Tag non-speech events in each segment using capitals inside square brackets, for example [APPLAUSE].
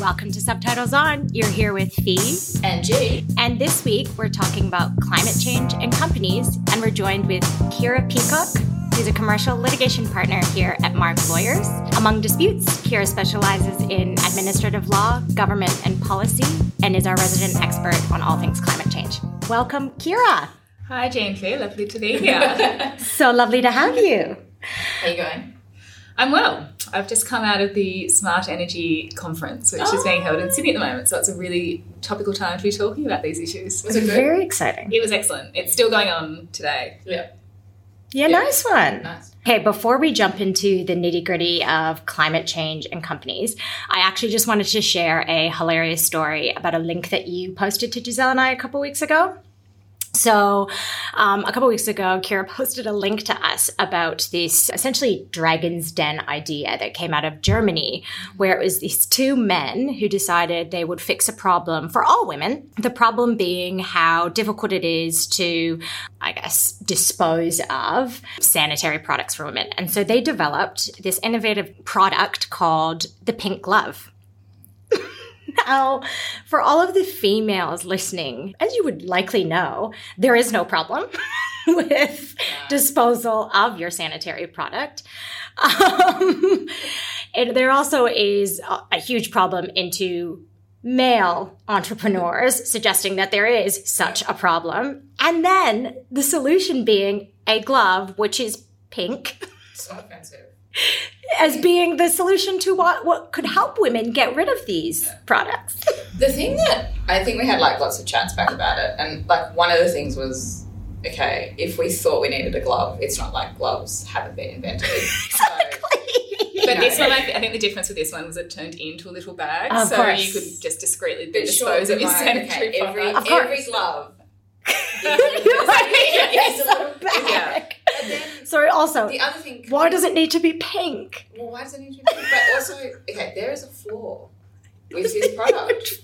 Welcome to Subtitles On. You're here with Fee and G. And this week we're talking about climate change and companies, and we're joined with Kira Peacock, who's a commercial litigation partner here at Marque Lawyers. Among disputes, Kira specializes in administrative law, government, and policy, and is our resident expert on all things climate change. Welcome, Kira. Hi, Jane Fee. Lovely to be [LAUGHS] here. so lovely to have you. How are you going? I'm well. I've just come out of the Smart Energy Conference, which oh. is being held in oh. Sydney at the moment. So it's a really topical time to be talking about these issues. Was it good? Very exciting. It was excellent. It's still going on today. Yeah. Yeah, yeah. nice one. Nice. Okay, before we jump into the nitty gritty of climate change and companies, I actually just wanted to share a hilarious story about a link that you posted to Giselle and I a couple weeks ago. So, um, a couple weeks ago, Kira posted a link to us about this essentially Dragon's Den idea that came out of Germany, where it was these two men who decided they would fix a problem for all women. The problem being how difficult it is to, I guess, dispose of sanitary products for women. And so they developed this innovative product called the pink glove. Now, for all of the females listening, as you would likely know, there is no problem [LAUGHS] with disposal of your sanitary product. Um, and there also is a, a huge problem into male entrepreneurs suggesting that there is such a problem. And then the solution being a glove, which is pink. So offensive as being the solution to what what could help women get rid of these yeah. products. The thing that I think we had like lots of chats back about it, and like one of the things was okay, if we thought we needed a glove, it's not like gloves haven't been invented. [LAUGHS] exactly. So, but this one, I, th- I, think the difference with this one was it turned into a little bag, of so course. you could just discreetly but dispose sure, of your sanitary okay, every, every glove. [LAUGHS] [LAUGHS] is a little bag. Yeah. Sorry, also, the other thing. Why does it need to be pink? Well, why does it need to be pink? But also, okay, there is a flaw with [LAUGHS] this product,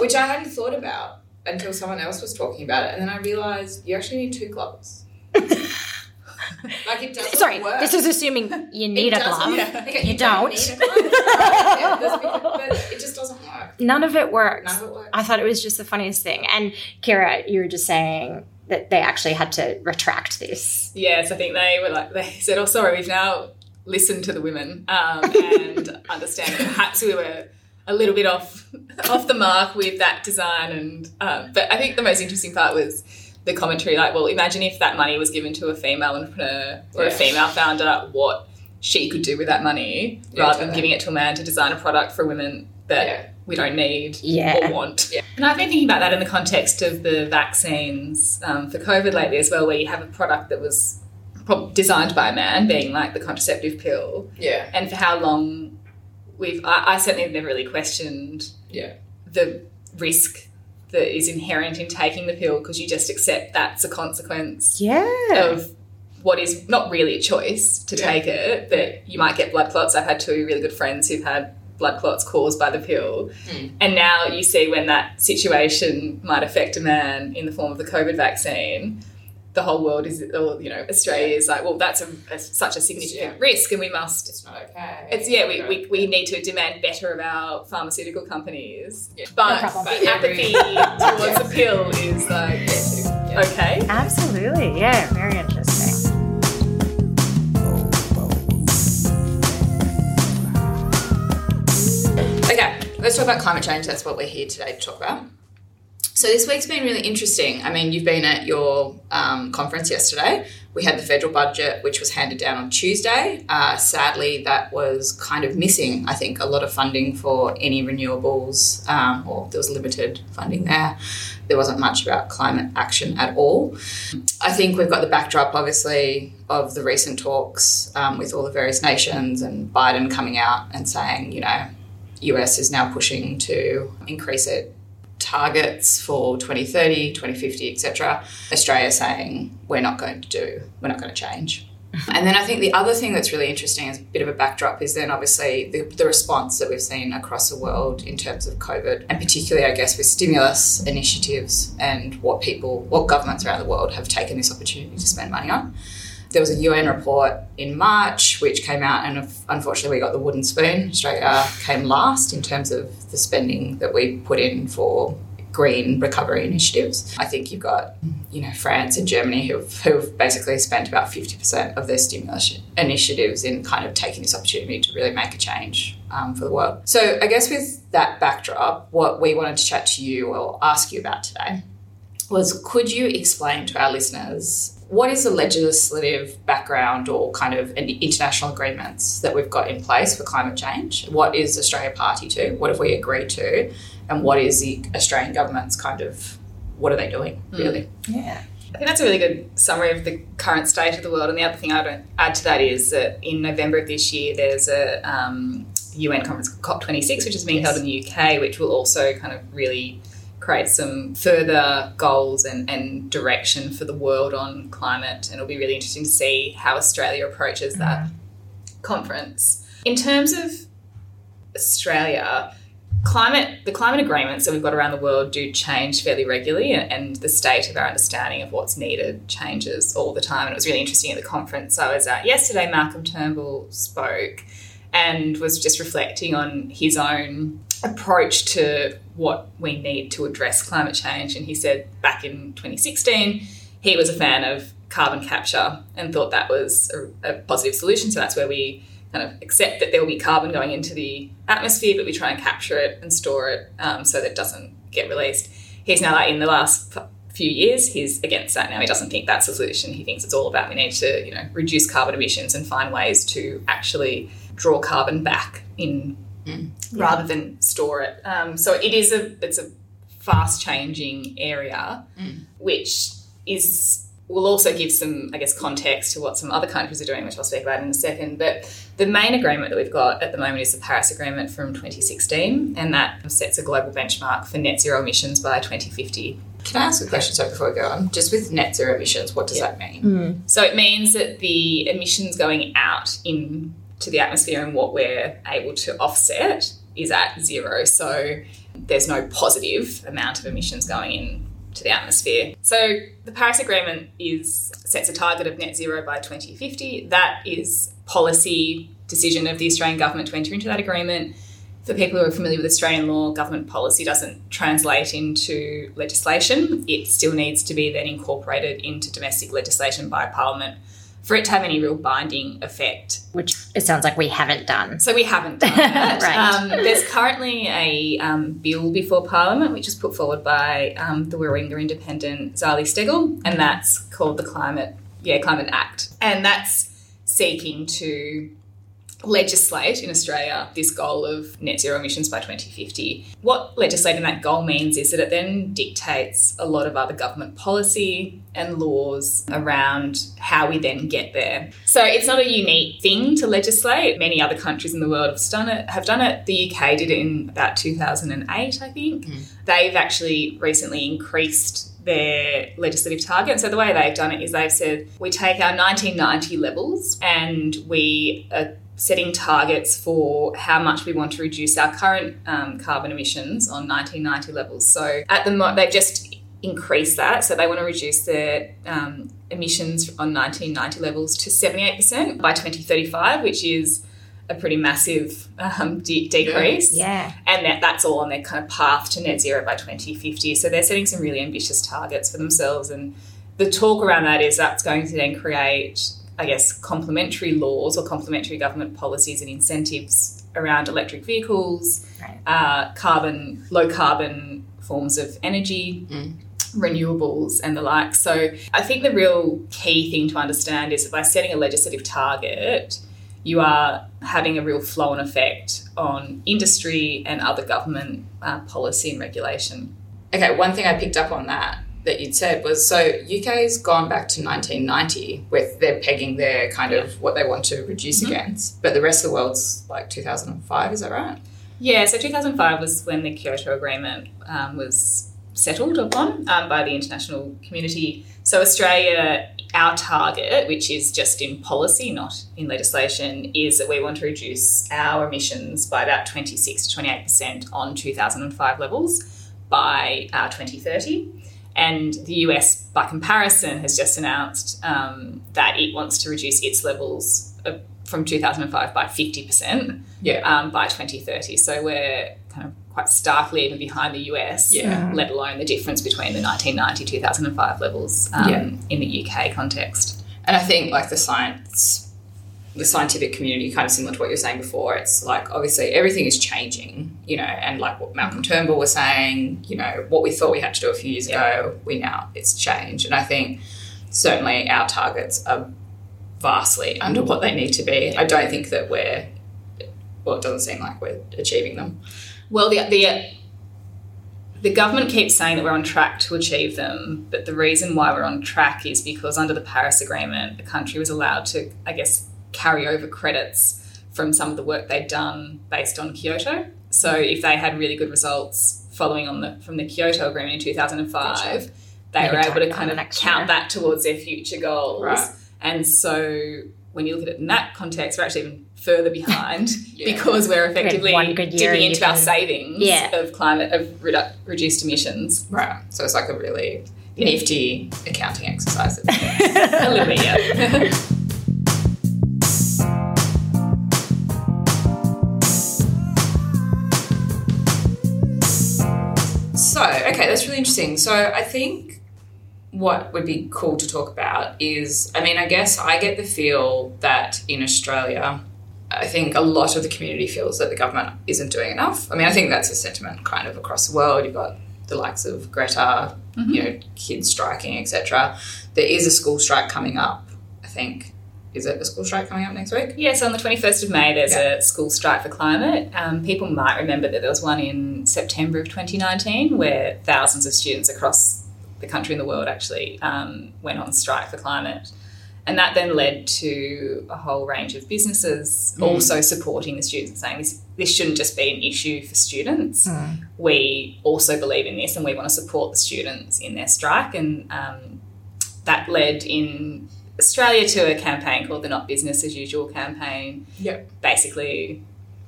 which I hadn't thought about until someone else was talking about it, and then I realized you actually need two gloves. like it doesn't [LAUGHS] Sorry, work. this is assuming you need a glove. Yeah. Okay, you, you, don't. don't. [LAUGHS] yeah, but it just doesn't work. None of it works. None of it works. I thought it was just the funniest thing. And Kira, you were just saying that they actually had to retract this. Yes, I think they were like they said, "Oh, sorry, we've now listened to the women um, and [LAUGHS] understand that perhaps we were a little bit off off the mark with that design." And um, but I think the most interesting part was the commentary. Like, well, imagine if that money was given to a female entrepreneur or yeah. a female founder, what she could do with that money yeah, rather than giving it to a man to design a product for women that. Yeah we don't need yeah. or want. Yeah. And I've been thinking about that in the context of the vaccines um, for COVID lately as well, where you have a product that was designed by a man, being like the contraceptive pill. Yeah. And for how long we've, I, I certainly have never really questioned yeah. the risk that is inherent in taking the pill because you just accept that's a consequence yeah. of what is not really a choice to yeah. take it, that you might get blood clots. I've had two really good friends who've had blood clots caused by the pill. Mm. And now you see when that situation might affect a man in the form of the COVID vaccine, the whole world is, or, you know, Australia yeah. is like, well, that's a, a such a significant yeah. risk, and we must. It's not okay. It's yeah, we, we, we need to demand better of our pharmaceutical companies. Yeah. But, no but the apathy [LAUGHS] towards the pill is like okay. Absolutely, yeah, very let's talk about climate change. That's what we're here today to talk about. So this week's been really interesting. I mean, you've been at your um, conference yesterday. We had the federal budget, which was handed down on Tuesday. Uh, sadly, that was kind of missing. I think a lot of funding for any renewables, um, or there was limited funding there. There wasn't much about climate action at all. I think we've got the backdrop, obviously, of the recent talks um, with all the various nations and Biden coming out and saying, you know, US is now pushing to increase it targets for 2030, 2050, etc. Australia saying we're not going to do, we're not going to change. Mm-hmm. And then I think the other thing that's really interesting as a bit of a backdrop is then obviously the, the, response that we've seen across the world in terms of COVID, and particularly, I guess, with stimulus initiatives and what people, what governments around the world have taken this opportunity to spend money on. There was a UN report in March which came out, and unfortunately, we got the wooden spoon. Australia came last in terms of the spending that we put in for green recovery initiatives. I think you've got, you know, France and Germany who've, who've basically spent about 50% of their stimulus initiatives in kind of taking this opportunity to really make a change um, for the world. So I guess with that backdrop, what we wanted to chat to you or ask you about today was could you explain to our listeners what is the legislative background or kind of international agreements that we've got in place for climate change? What is Australia party to? What have we agreed to? And what is the Australian government's kind of what are they doing hmm. really? Mm. Yeah. I think that's a really good summary of the current state of the world. And the other thing I would add to that is that in November of this year, there's a um, UN conference COP26, which is being yes. held in the UK, which will also kind of really create some further goals and, and direction for the world on climate. And it'll be really interesting to see how Australia approaches that mm-hmm. conference. In terms of Australia, climate the climate agreements that we've got around the world do change fairly regularly and the state of our understanding of what's needed changes all the time and it was really interesting at the conference I was at yesterday Malcolm Turnbull spoke and was just reflecting on his own approach to what we need to address climate change. And he said back in 2016, he was a fan of carbon capture and thought that was a, a positive solution. So that's where we kind of accept that there will be carbon going into the atmosphere, but we try and capture it and store it um, so that it doesn't get released. He's now like in the last few years, he's against that now. He doesn't think that's the solution. He thinks it's all about we need to, you know, reduce carbon emissions and find ways to actually draw carbon back in mm. rather than store it. Um, so it is a it's a fast changing area, mm. which is will also give some, I guess, context to what some other countries are doing, which I'll speak about in a second. But the main agreement that we've got at the moment is the Paris Agreement from 2016, and that sets a global benchmark for net zero emissions by 2050. Can I ask a question so before we go on? Just with net zero emissions, what does yeah. that mean? Mm. So it means that the emissions going out in to the atmosphere and what we're able to offset is at zero. So there's no positive amount of emissions going in to the atmosphere. So the Paris Agreement is sets a target of net zero by 2050. That is policy decision of the Australian government to enter into that agreement. For people who are familiar with Australian law, government policy doesn't translate into legislation. It still needs to be then incorporated into domestic legislation by Parliament for it to have any real binding effect. Which it sounds like we haven't done. So we haven't done [LAUGHS] that. right. Um, there's currently a um, bill before Parliament which was put forward by um, the Warringah Independent Zali Steggall, and that's called the Climate yeah Climate Act, and that's seeking to legislate in Australia this goal of net zero emissions by 2050. What legislating that goal means is that it then dictates a lot of other government policy and laws around how we then get there. So it's not a unique thing to legislate. Many other countries in the world have done it. Have done it. The UK did it in about 2008, I think. Mm. They've actually recently increased their legislative target. So the way they've done it is they've said we take our 1990 levels and we are setting targets for how much we want to reduce our current um, carbon emissions on 1990 levels. So at the moment, they've just increased that. So they want to reduce their um, emissions on 1990 levels to 78% by 2035, which is a pretty massive um, de- decrease. Yeah. And that, that's all on their kind of path to net zero by 2050. So they're setting some really ambitious targets for themselves. And the talk around that is that's going to then create I guess, complementary laws or complementary government policies and incentives around electric vehicles, right. uh, carbon, low carbon forms of energy. Mm. Renewables and the like. So, I think the real key thing to understand is that by setting a legislative target, you are having a real flow and effect on industry and other government uh, policy and regulation. Okay, one thing I picked up on that that you'd said was so UK's gone back to 1990 with they're pegging their kind yeah. of what they want to reduce mm-hmm. against, but the rest of the world's like 2005. Is that right? Yeah. So 2005 was when the Kyoto Agreement um, was settled upon um, by the international community. So Australia, our target, which is just in policy, not in legislation, is that we want to reduce our emissions by about 26 to 28 percent on 2005 levels by uh, 2030. And the US, by comparison, has just announced um, that it wants to reduce its levels of, from 2005 by 50% Yeah. um, by 2030. So we're kind of quite starkly even behind the US, Yeah. let alone the difference between the 1990 2005 levels um, Yeah. in the UK context. And I think like the science, the scientific community, kind of similar to what you were saying before, it's like obviously everything is changing, you know, and like what Malcolm Turnbull was saying, you know, what we thought we had to do a few years ago, we now it's changed. And I think certainly our targets are vastly under what they need to be. I don't think that we're well, it doesn't seem like we're achieving them. Well, the the the government keeps saying that we're on track to achieve them, but the reason why we're on track is because under the Paris Agreement, the country was allowed to, I guess, carry over credits from some of the work they'd done based on Kyoto. So mm-hmm. if they had really good results following on the from the Kyoto Agreement in two thousand and five, Gotcha. they Maybe were able to kind of count year. that towards their future goals. Right. And so when you look at it in that context, we're actually even further behind [LAUGHS] Yeah. because we're effectively one good year digging into you our can- savings Yeah. of climate of redu- reduced emissions. Right. So it's like a really nifty accounting exercise. [LAUGHS] A little bit, yeah. [LAUGHS] okay, that's really interesting. So, I think what would be cool to talk about is I mean, I guess I get the feel that in Australia, I think a lot of the community feels that the government isn't doing enough. I mean, I think that's a sentiment kind of across the world. You've got the likes of Greta, mm-hmm. you know, kids striking, etc. There is a school strike coming up, I think. Is it a school strike coming up next week? Yes, on the 21st of May, there's a school strike for climate. Um, people might remember that there was one in September of 2019 where thousands of students across the country and the world actually um, went on strike for climate. And that then led to a whole range of businesses also supporting the students saying this, this shouldn't just be an issue for students. We also believe in this and we want to support the students in their strike. And um, that led in Australia to a campaign called the Not Business as Usual campaign. Yep. Basically,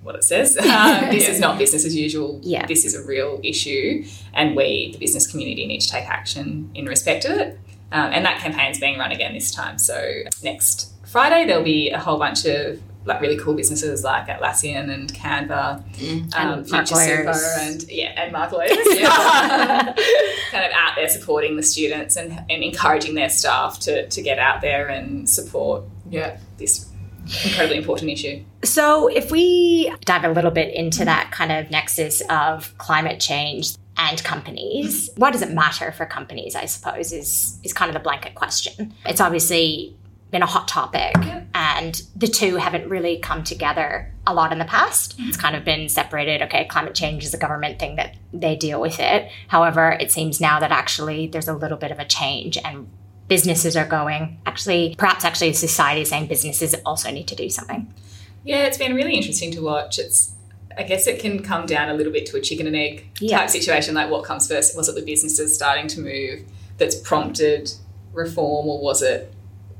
what it says. Um, [LAUGHS] this is not business as usual. Yeah. This is a real issue, and we, the business community, need to take action in respect of it. Um, and that campaign's being run again this time. So next Friday, there'll be a whole bunch of like really cool businesses like Atlassian and Canva, um, And Future Super, and yeah, and Marque Lawyers. [LAUGHS] Yeah. [LAUGHS] kind of out there supporting the students and, and encouraging their staff to, to get out there and support Yeah. this incredibly important issue. So, if we dive a little bit into that kind of nexus of climate change and companies, why does it matter for companies? I suppose is is kind of the blanket question. It's obviously been a hot topic, and the two haven't really come together a lot in the past. Mm-hmm. It's kind of been separated. Okay, climate change is a government thing that they deal with it. However, it seems now that actually there's a little bit of a change and businesses are going actually perhaps actually society is saying businesses also need to do something Yeah, it's been really interesting to watch. It's I guess it can come down a little bit to a chicken and egg Yeah. type situation. Like, what comes first? Was it the businesses starting to move that's prompted reform, or was it,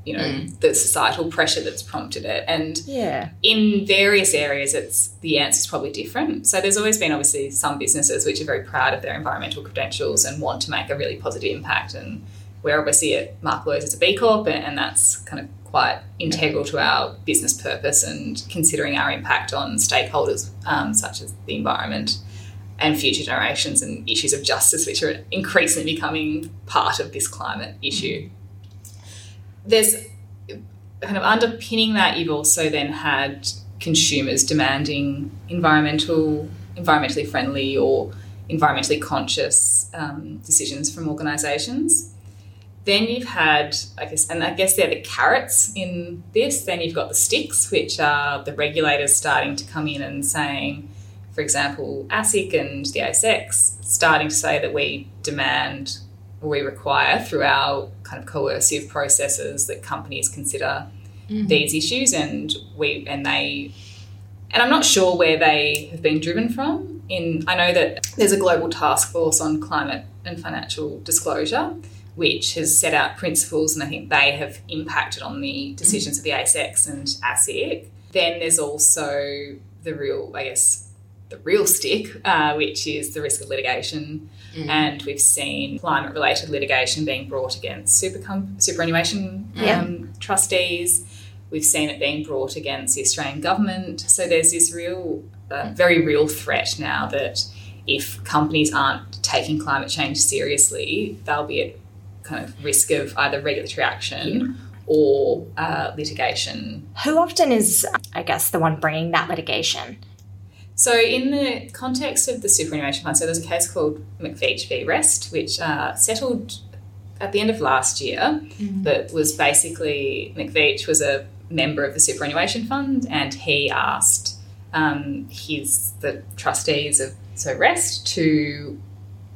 you know, the societal pressure that's prompted it? And yeah in various areas, it's the answer is probably different. So there's always been obviously some businesses which are very proud of their environmental credentials and want to make a really positive impact. And we're obviously at Marque Lawyers as a B Corp, and, and that's kind of quite integral to our business purpose and considering our impact on stakeholders um, such as the environment and future generations and issues of justice, which are increasingly becoming part of this climate issue. There's kind of underpinning that, you've also then had consumers demanding environmental, environmentally friendly or environmentally conscious um, decisions from organisations. Then you've had, I guess, and I guess they're the carrots in this. Then you've got the sticks, which are the regulators starting to come in and saying, for example, ASIC and the ASX starting to say that we demand or we require through our kind of coercive processes that companies consider these issues and we and they and I'm not sure where they have been driven from. In I know that there's a global task force on climate and financial disclosure, which has set out principles, and I think they have impacted on the decisions of the ASX and ASIC. Then there's also the real, I guess, the real stick, uh, which is the risk of litigation. Mm. And we've seen climate related litigation being brought against super superannuation um, trustees. We've seen it being brought against the Australian government. So there's this real, uh, very real threat now that if companies aren't taking climate change seriously, they'll be at kind of risk of either regulatory action yeah. or uh, litigation. Who often is, I guess, the one bringing that litigation? So, in the context of the superannuation fund, so there's a case called McVeigh v Rest, which uh, settled at the end of last year. Mm-hmm. That was basically McVeigh was a member of the superannuation fund, and he asked um, his the trustees of so Rest to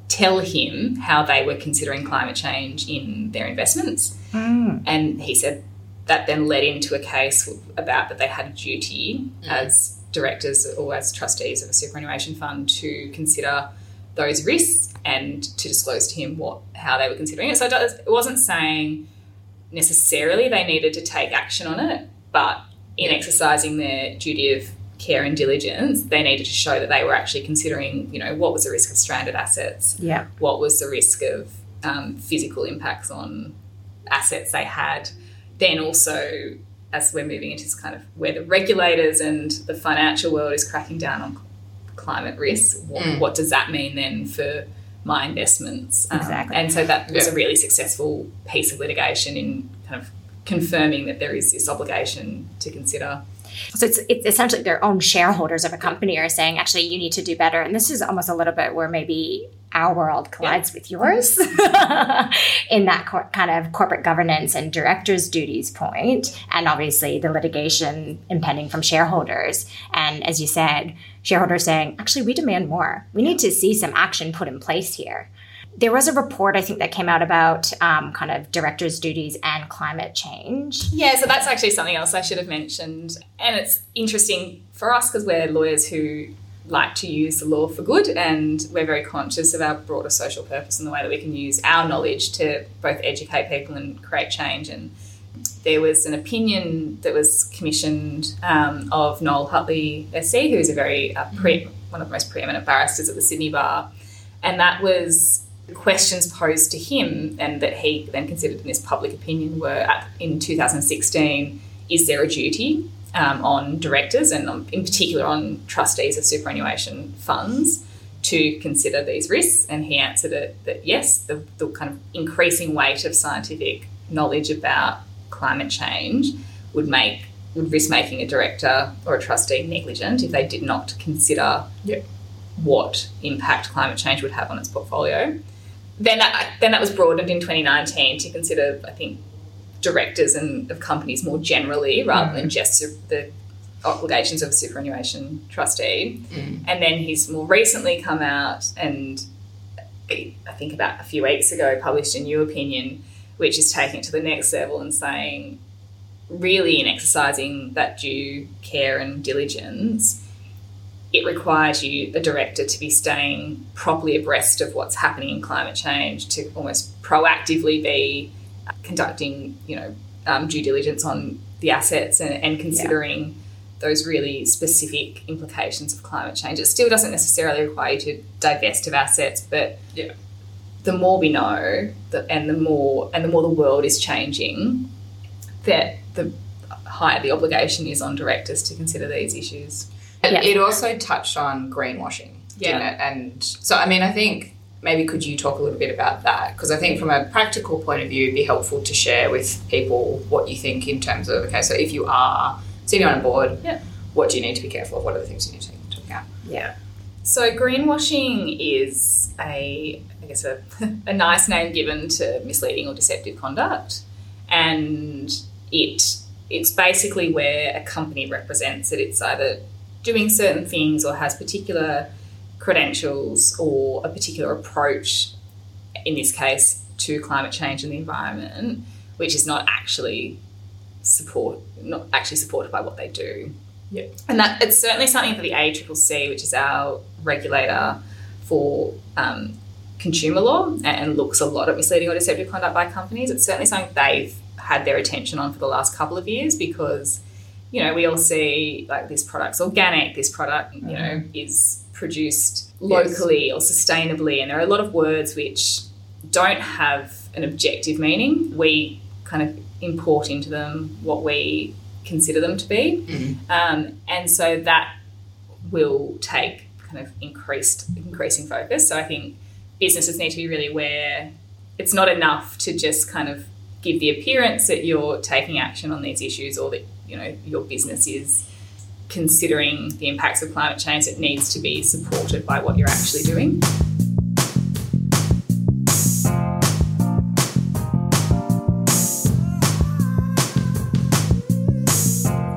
tell him how they were considering climate change in their investments, mm. and he said that then led into a case about that they had a duty mm. as directors or as trustees of a superannuation fund to consider those risks and to disclose to him what how they were considering it. So it wasn't saying necessarily they needed to take action on it, but in exercising their duty of care and diligence, they needed to show that they were actually considering, you know, what was the risk of stranded assets, yeah, what was the risk of um, physical impacts on assets they had, then also as we're moving into this kind of where the regulators and the financial world is cracking down on climate risk, what, mm. what does that mean then for my investments? Um, exactly. And so that was yeah. a really successful piece of litigation in kind of confirming that there is this obligation to consider. So it's, it's essentially their own shareholders of a company are saying, actually, you need to do better. And this is almost a little bit where maybe our world collides with yours [LAUGHS] in that cor- kind of corporate governance and directors' duties point, and obviously the litigation impending from shareholders. And as you said, shareholders saying, actually, we demand more. We need to see some action put in place here. There was a report, I think, that came out about um, kind of directors' duties and climate change. Yeah, so that's actually something else I should have mentioned. And it's interesting for us because we're lawyers who like to use the law for good, and we're very conscious of our broader social purpose and the way that we can use our knowledge to both educate people and create change. And there was an opinion that was commissioned um, of Noel Hutley SC, who is a very uh, pre- one of the most preeminent barristers at the Sydney Bar, and that was questions posed to him and that he then considered in this public opinion were at, in 2016 is there a duty um, on directors and on, in particular on trustees of superannuation funds to consider these risks. And he answered it that yes, the, the kind of increasing weight of scientific knowledge about climate change would make would risk making a director or a trustee negligent if they did not consider yep. what impact climate change would have on its portfolio. Then that, then that was broadened in 2019 to consider, I think, directors and of companies more generally rather mm. than just the obligations of a superannuation trustee. Mm. And then he's more recently come out and I think about a few weeks ago published a new opinion which is taking it to the next level and saying really in exercising that due care and diligence it requires you, the director, to be staying properly abreast of what's happening in climate change, to almost proactively be conducting, you know, um, due diligence on the assets and, and considering yeah. those really specific implications of climate change. It still doesn't necessarily require you to divest of assets, but yeah. the more we know, that, and the more and the more the world is changing, that the higher the obligation is on directors to consider these issues. Yeah. It also touched on greenwashing, yeah. And so, I mean, I think maybe could you talk a little bit about that? Because I think from a practical point of view, it'd be helpful to share with people what you think in terms of okay, so if you are sitting on a board, yeah. what do you need to be careful of? What are the things you need to take into account? Yeah. So greenwashing is a, I guess, a, [LAUGHS] a nice name given to misleading or deceptive conduct, and it it's basically where a company represents that it's either doing certain things or has particular credentials or a particular approach, in this case, to climate change and the environment, which is not actually support not actually supported by what they do. Yeah. And that it's certainly something for the ACCC, which is our regulator for um, consumer law and looks a lot at misleading or deceptive conduct by companies. It's certainly something they've had their attention on for the last couple of years because, you know, we all see like this product's organic, this product, you know, mm-hmm. is produced locally yes. or sustainably. And there are a lot of words which don't have an objective meaning. We kind of import into them what we consider them to be. Mm-hmm. Um, and so that will take kind of increased increasing focus. So I think businesses need to be really aware it's not enough to just kind of give the appearance that you're taking action on these issues or that you know your business is considering the impacts of climate change it needs to be supported by what you're actually doing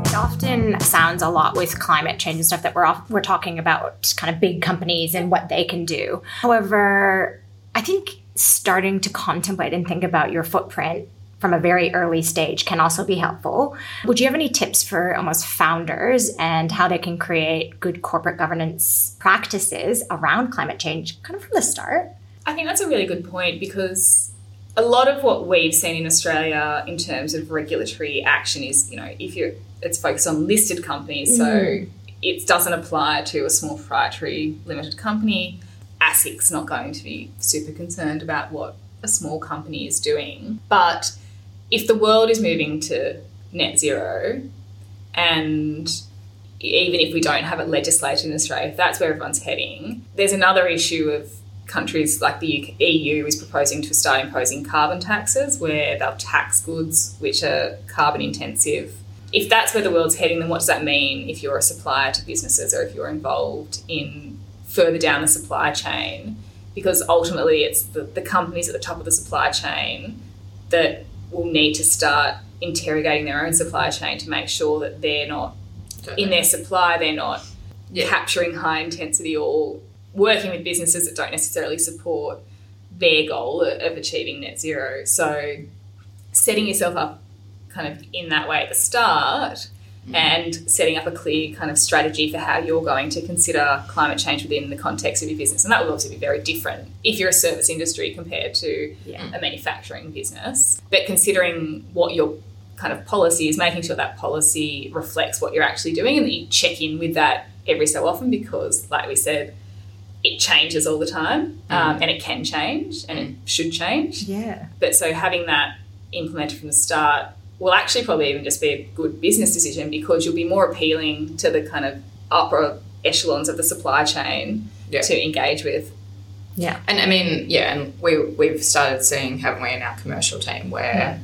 It often sounds a lot with climate change and stuff that we're off, we're talking about kind of big companies and what they can do. However, I think starting to contemplate and think about your footprint from a very early stage can also be helpful. Would you have any tips for almost founders and how they can create good corporate governance practices around climate change kind of from the start? I think that's a really good point because a lot of what we've seen in Australia in terms of regulatory action is, you know, if you're it's focused on listed companies, so mm. it doesn't apply to a small proprietary limited company. ASIC's not going to be super concerned about what a small company is doing. But if the world is moving to net zero, and even if we don't have it legislated in Australia, if that's where everyone's heading, there's another issue of countries like the EU is proposing to start imposing carbon taxes where they'll tax goods which are carbon intensive. If that's where the world's heading, then what does that mean if you're a supplier to businesses or if you're involved in further down the supply chain? Because ultimately, it's the, the companies at the top of the supply chain that will need to start interrogating their own supply chain to make sure that they're not in their supply, they're not yeah. capturing high intensity or working with businesses that don't necessarily support their goal of achieving net zero. So, setting yourself up kind of in that way at the start. And setting up a clear kind of strategy for how you're going to consider climate change within the context of your business. And that will obviously be very different if you're a service industry compared to yeah. a manufacturing business. But considering what your kind of policy is, making sure that policy reflects what you're actually doing and that you check in with that every so often because, like we said, it changes all the time mm. um, and it can change and it mm. should change. Yeah. But so having that implemented from the start will actually probably even just be a good business decision because you'll be more appealing to the kind of upper echelons of the supply chain yeah. to engage with. Yeah. And I mean, yeah, and we, we've started seeing, haven't we, in our commercial team where yeah.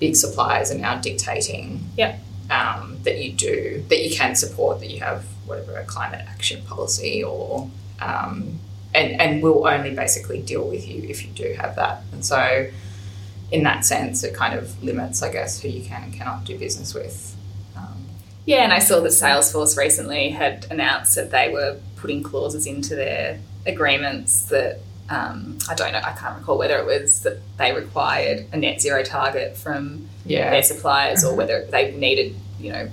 big suppliers are now dictating yeah. um, that you do, that you can support, that you have whatever a climate action policy or, um, and, and we'll only basically deal with you if you do have that. And so, in that sense, it kind of limits, I guess, who you can and cannot do business with. Um, yeah, and I saw that Salesforce recently had announced that they were putting clauses into their agreements that um, I don't know, I can't recall whether it was that they required a net zero target from yeah. their suppliers or whether they needed, you know,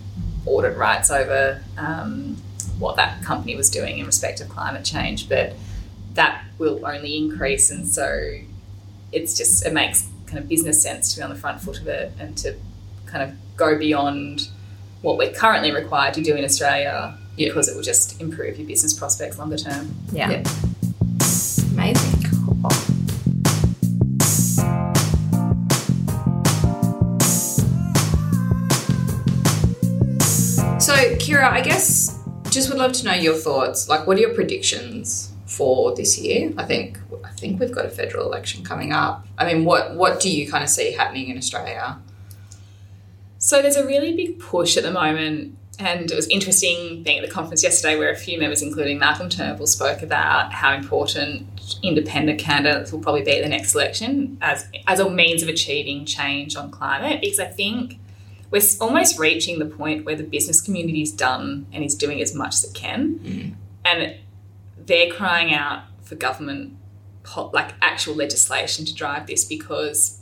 audit rights over um, what that company was doing in respect of climate change. But that will only increase, and so it's just it makes kind of business sense to be on the front foot of it and to kind of go beyond what we're currently required to do in Australia yeah. because it will just improve your business prospects longer term. Yeah. yeah. Amazing. Cool. So, Kira, I guess just would love to know your thoughts. Like, what are your predictions for this year. I think I think we've got a federal election coming up. I mean, what what do you kind of see happening in Australia? So there's a really big push at the moment, and it was interesting being at the conference yesterday where a few members, including Malcolm Turnbull, spoke about how important independent candidates will probably be at the next election as as a means of achieving change on climate. Because I think we're almost reaching the point where the business community is done and is doing as much as it can, mm. and they're crying out for government, like actual legislation to drive this because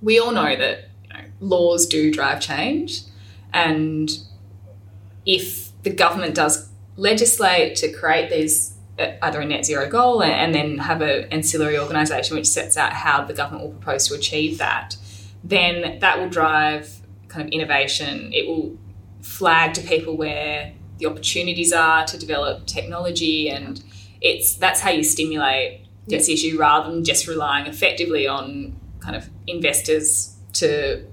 we all know that you know, laws do drive change. And if the government does legislate to create these uh, either a net zero goal and then have an ancillary organisation which sets out how the government will propose to achieve that, then that will drive kind of innovation. It will flag to people where the opportunities are to develop technology, and it's that's how you stimulate this issue rather than just relying effectively on kind of investors to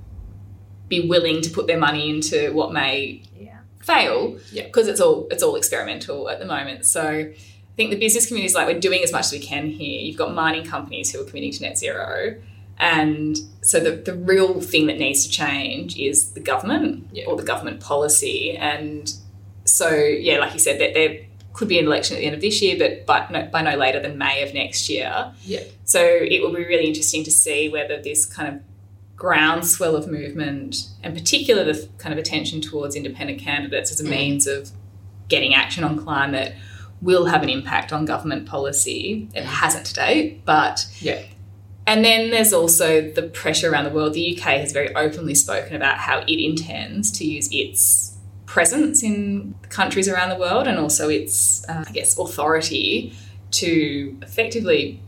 be willing to put their money into what may Yeah. fail Yeah. because it's all it's all experimental at the moment. So I think the business community is like we're doing as much as we can here. You've got mining companies who are committing to net zero. And so the, the real thing that needs to change is the government Yeah. or the government policy. And so, yeah, like you said, that there could be an election at the end of this year, but by no, by no later than May of next year. Yeah. So it will be really interesting to see whether this kind of groundswell of movement, and particular the kind of attention towards independent candidates as a Mm. means of getting action on climate, will have an impact on government policy. It hasn't to date, but Yeah. and then there's also the pressure around the world. The UK has very openly spoken about how it intends to use its presence in countries around the world and also its, uh, I guess, authority to effectively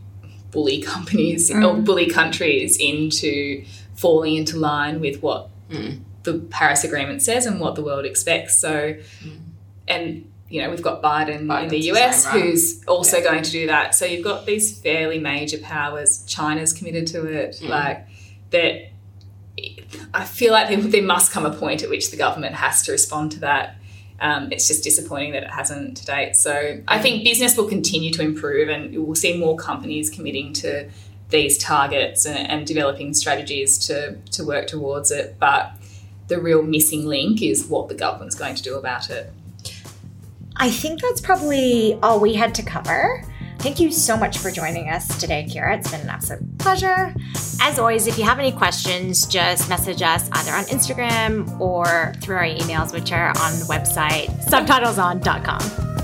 bully [LAUGHS] companies or bully countries into falling into line with what Mm. the Paris Agreement says and what the world expects. So, and you know, we've got Biden in Biden's the the US right? who's also going to do that. So you've got these fairly major powers. China's committed to it. Mm. Like that, I feel like there, there must come a point at which the government has to respond to that. Um, it's just disappointing that it hasn't to date. So I think business will continue to improve, and we'll see more companies committing to these targets and, and developing strategies to to work towards it. But the real missing link is what the government's going to do about it. I think that's probably all we had to cover. Thank you so much for joining us today, Kira. It's been an absolute pleasure. As always, if you have any questions, just message us either on Instagram or through our emails, which are on the website subtitleson.com.